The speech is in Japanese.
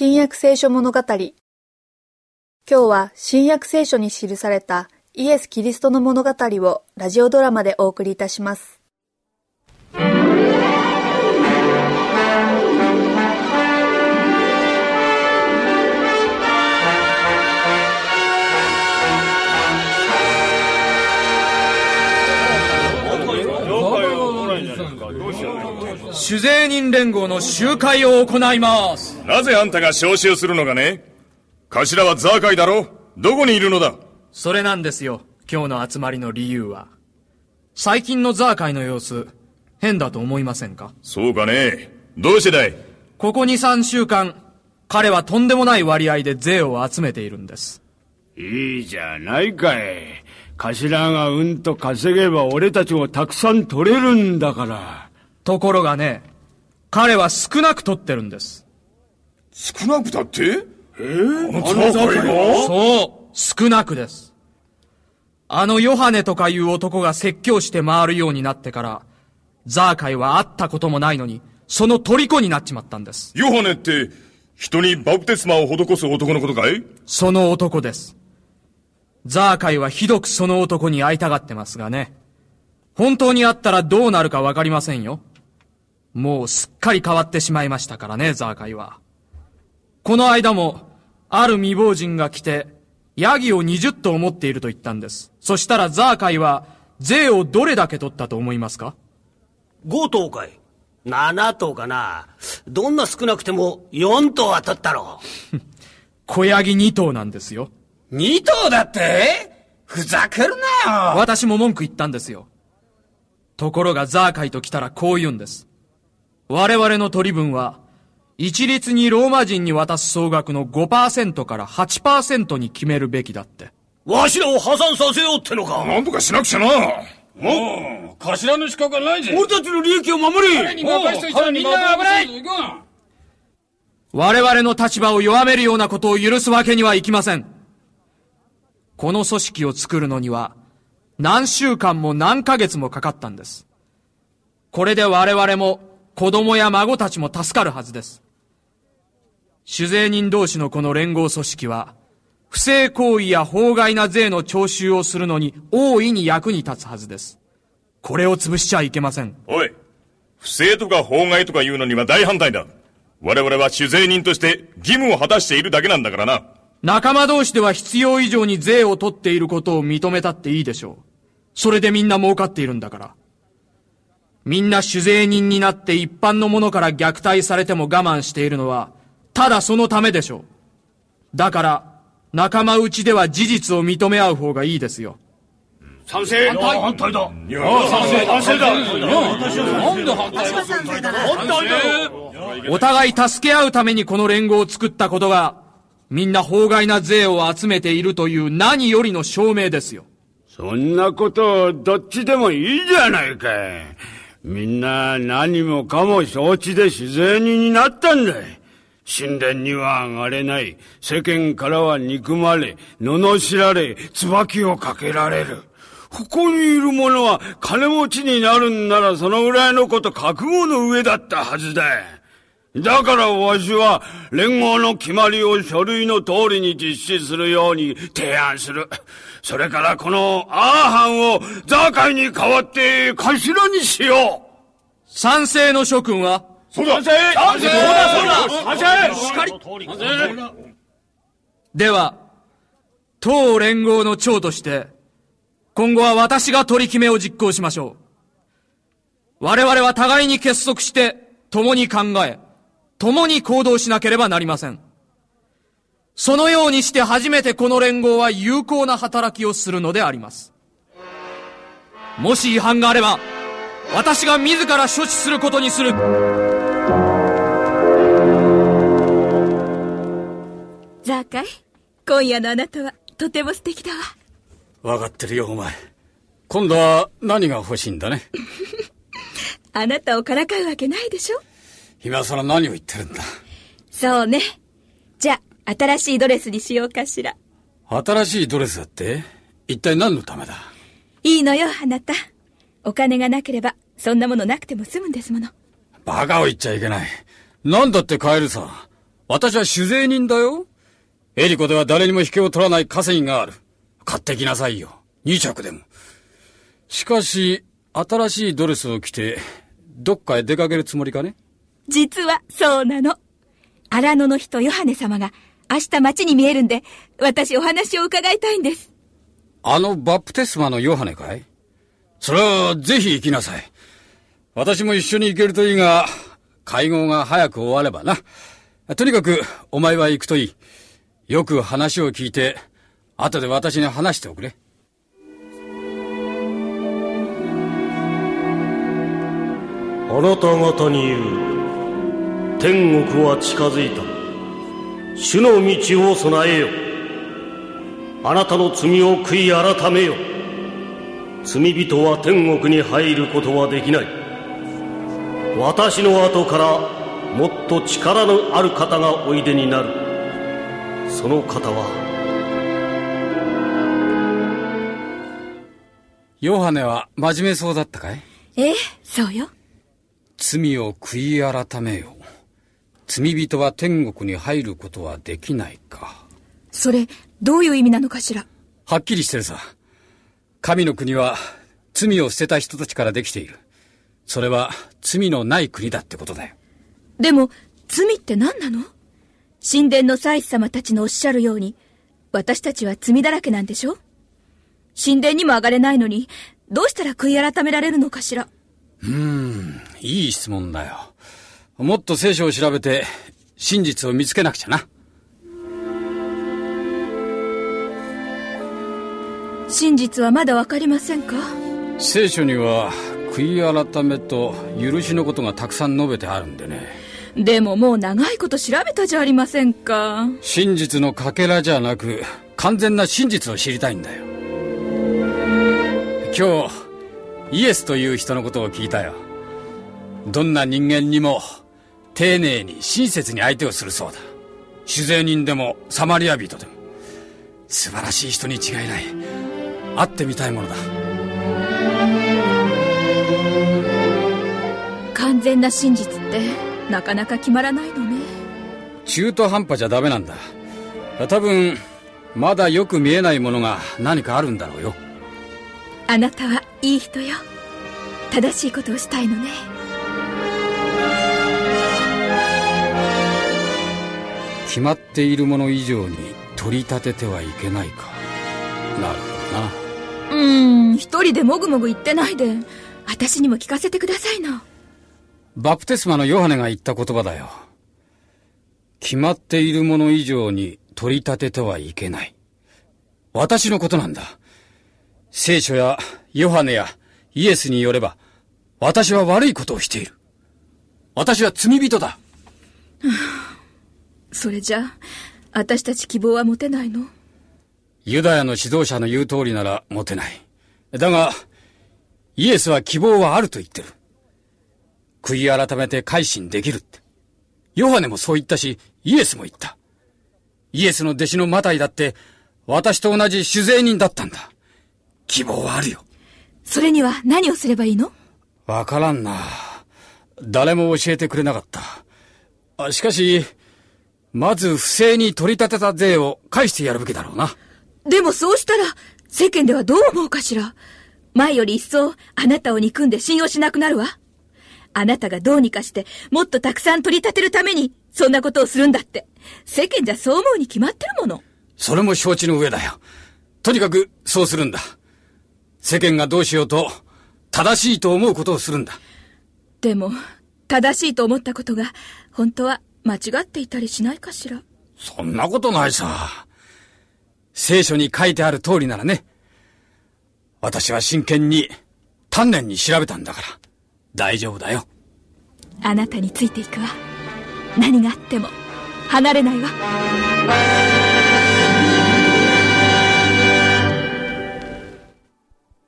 新約聖書物語今日は新約聖書に記されたイエス・キリストの物語をラジオドラマでお送りいたします。酒税人連合の集会を行います。なぜあんたが招集するのかね？頭はザーカイだろ？どこにいるのだ？それなんですよ、今日の集まりの理由は。最近のザー会の様子、変だと思いませんか？そうかねどうしてだい？ここ2、3週間、彼はとんでもない割合で税を集めているんです。いいじゃないかい。頭がうんと稼げば俺たちもたくさん取れるんだから。ところがね、彼は少なく取ってるんです。少なくたって？え？ー、あのザーカイがそう、少なくです。あのヨハネとかいう男が説教して回るようになってから、ザー会は会ったこともないのに、その虜になっちまったんです。ヨハネって、人にバプテスマを施す男のことかい？その男です。ザー会はひどくその男に会いたがってますがね。本当に会ったらどうなるかわかりませんよ。もうすっかり変わってしまいましたからね、ザー会は。この間も、ある未亡人が来て、ヤギを20頭持っていると言ったんです。そしたらザー会は、税をどれだけ取ったと思いますか？5頭かい7頭かなどんな少なくても4頭は取ったろ 小ヤギ2頭なんですよ。2頭だって？ふざけるなよ私も文句言ったんですよ。ところがザーカイと来たらこう言うんです。我々の取り分は、一律にローマ人に渡す総額の5%から8%に決めるべきだって。わしらを破産させようってのか。なんとかしなくちゃな。もう。頭の資格がないぜ。俺たちの利益を守れ。に任しといたらみんなが危ない。我々の立場を弱めるようなことを許すわけにはいきません。この組織を作るのには、何週間も何ヶ月もかかったんです。これで我々も子供や孫たちも助かるはずです。酒税人同士のこの連合組織は、不正行為や法外な税の徴収をするのに大いに役に立つはずです。これを潰しちゃいけません。おい、不正とか法外とか言うのには大反対だ。我々は酒税人として義務を果たしているだけなんだからな。仲間同士では必要以上に税を取っていることを認めたっていいでしょう。それでみんな儲かっているんだから。みんな酒税人になって一般の者から虐待されても我慢しているのは、ただそのためでしょう。だから、仲間内では事実を認め合う方がいいですよ。賛成反対だいや、賛成反対だなんで反対反対だよお互い助け合うためにこの連合を作ったことが、みんな法外な税を集めているという何よりの証明ですよ。そんなことどっちでもいいじゃないかい。みんな何もかも承知で自然人になったんだい。神殿には上がれない。世間からは憎まれ、罵られ、椿をかけられる。ここにいる者は金持ちになるんならそのぐらいのこと覚悟の上だったはずだ。だからわしは連合の決まりを書類の通りに実施するように提案する。それからこのアーハンをザーカイに代わって頭にしよう賛成の諸君は、そうだ賛成賛成そうだそうだ賛成しっかりでは、当連合の長として、今後は私が取り決めを実行しましょう。我々は互いに結束して、共に考え、共に行動しなければなりません。そのようにして初めてこの連合は有効な働きをするのであります。もし違反があれば、私が自ら処置することにする。ザーカイ今夜のあなたはとても素敵だわ。分かってるよお前今度は何が欲しいんだね？あなたをからかうわけないでしょ？今更何を言ってるんだ？そうね。じゃあ、新しいドレスにしようかしら。新しいドレスだって？一体何のためだ？いいのよ、あなた。お金がなければ、そんなものなくても済むんですもの。バカを言っちゃいけない何だって買えるさ私は酒税人だよ。エリコでは誰にも引けを取らない稼ぎがある。買ってきなさいよ。2着でも。しかし、新しいドレスを着て、どっかへ出かけるつもりかね？実はそうなの。荒野の人ヨハネ様が明日町に見えるんで、私お話を伺いたいんです。あのバプテスマのヨハネかい？それはぜひ行きなさい。私も一緒に行けるといいが、会合が早く終わればな。とにかく、お前は行くといい。よく話を聞いて、後で私に話しておくれ。あなた方に言う。天国は近づいた。主の道を備えよ。あなたの罪を悔い改めよ。罪人は天国に入ることはできない。私の後からもっと力のある方がおいでになる。その方は、ヨハネは真面目そうだったかい？ええ、そうよ。罪を悔い改めよ。罪人は天国に入ることはできないか。それ、どういう意味なのかしら？はっきりしてるさ。神の国は罪を捨てた人たちからできている。それは罪のない国だってことだよ。でも、罪って何なの？神殿の祭司様たちのおっしゃるように、私たちは罪だらけなんでしょ？神殿にも上がれないのに、どうしたら悔い改められるのかしら？うーん、いい質問だよ。もっと聖書を調べて、真実を見つけなくちゃな。真実はまだわかりませんか？聖書には、悔い改めと許しのことがたくさん述べてあるんでね。でももう長いこと調べたじゃありませんか。真実のかけらじゃなく、完全な真実を知りたいんだよ。今日、イエスという人のことを聞いたよ。どんな人間にも、丁寧に親切に相手をするそうだ。酒税人でもサマリア人でも。素晴らしい人に違いない。会ってみたいものだ。完全な真実って、なかなか決まらないのね。中途半端じゃダメなんだ。多分、まだよく見えないものが何かあるんだろうよ。あなたはいい人よ。正しいことをしたいのね。決まっているもの以上に取り立ててはいけないか。なるほどな。うーん、一人でもぐもぐ言ってないで、私にも聞かせてくださいの。バプテスマのヨハネが言った言葉だよ。決まっているもの以上に取り立ててはいけない。私のことなんだ。聖書やヨハネやイエスによれば、私は悪いことをしている。私は罪人だ。それじゃあ、私たち希望は持てないの？ユダヤの指導者の言う通りなら持てない。だが、イエスは希望はあると言ってる。悔い改めて改心できるって。ヨハネもそう言ったし、イエスも言った。イエスの弟子のマタイだって、私と同じ酒税人だったんだ。希望はあるよ。それには何をすればいいの？わからんな。誰も教えてくれなかった。あしかし、まず不正に取り立てた税を返してやるべきだろうな。でもそうしたら、世間ではどう思うかしら？前より一層、あなたを憎んで信用しなくなるわ。あなたがどうにかして、もっとたくさん取り立てるために、そんなことをするんだって。世間じゃそう思うに決まってるもの。それも承知の上だよ。とにかく、そうするんだ。世間がどうしようと、正しいと思うことをするんだ。でも、正しいと思ったことが、本当は間違っていたりしないかしら。そんなことないさ。聖書に書いてある通りならね。私は真剣に、丹念に調べたんだから、大丈夫だよ。あなたについていくわ。何があっても、離れないわ。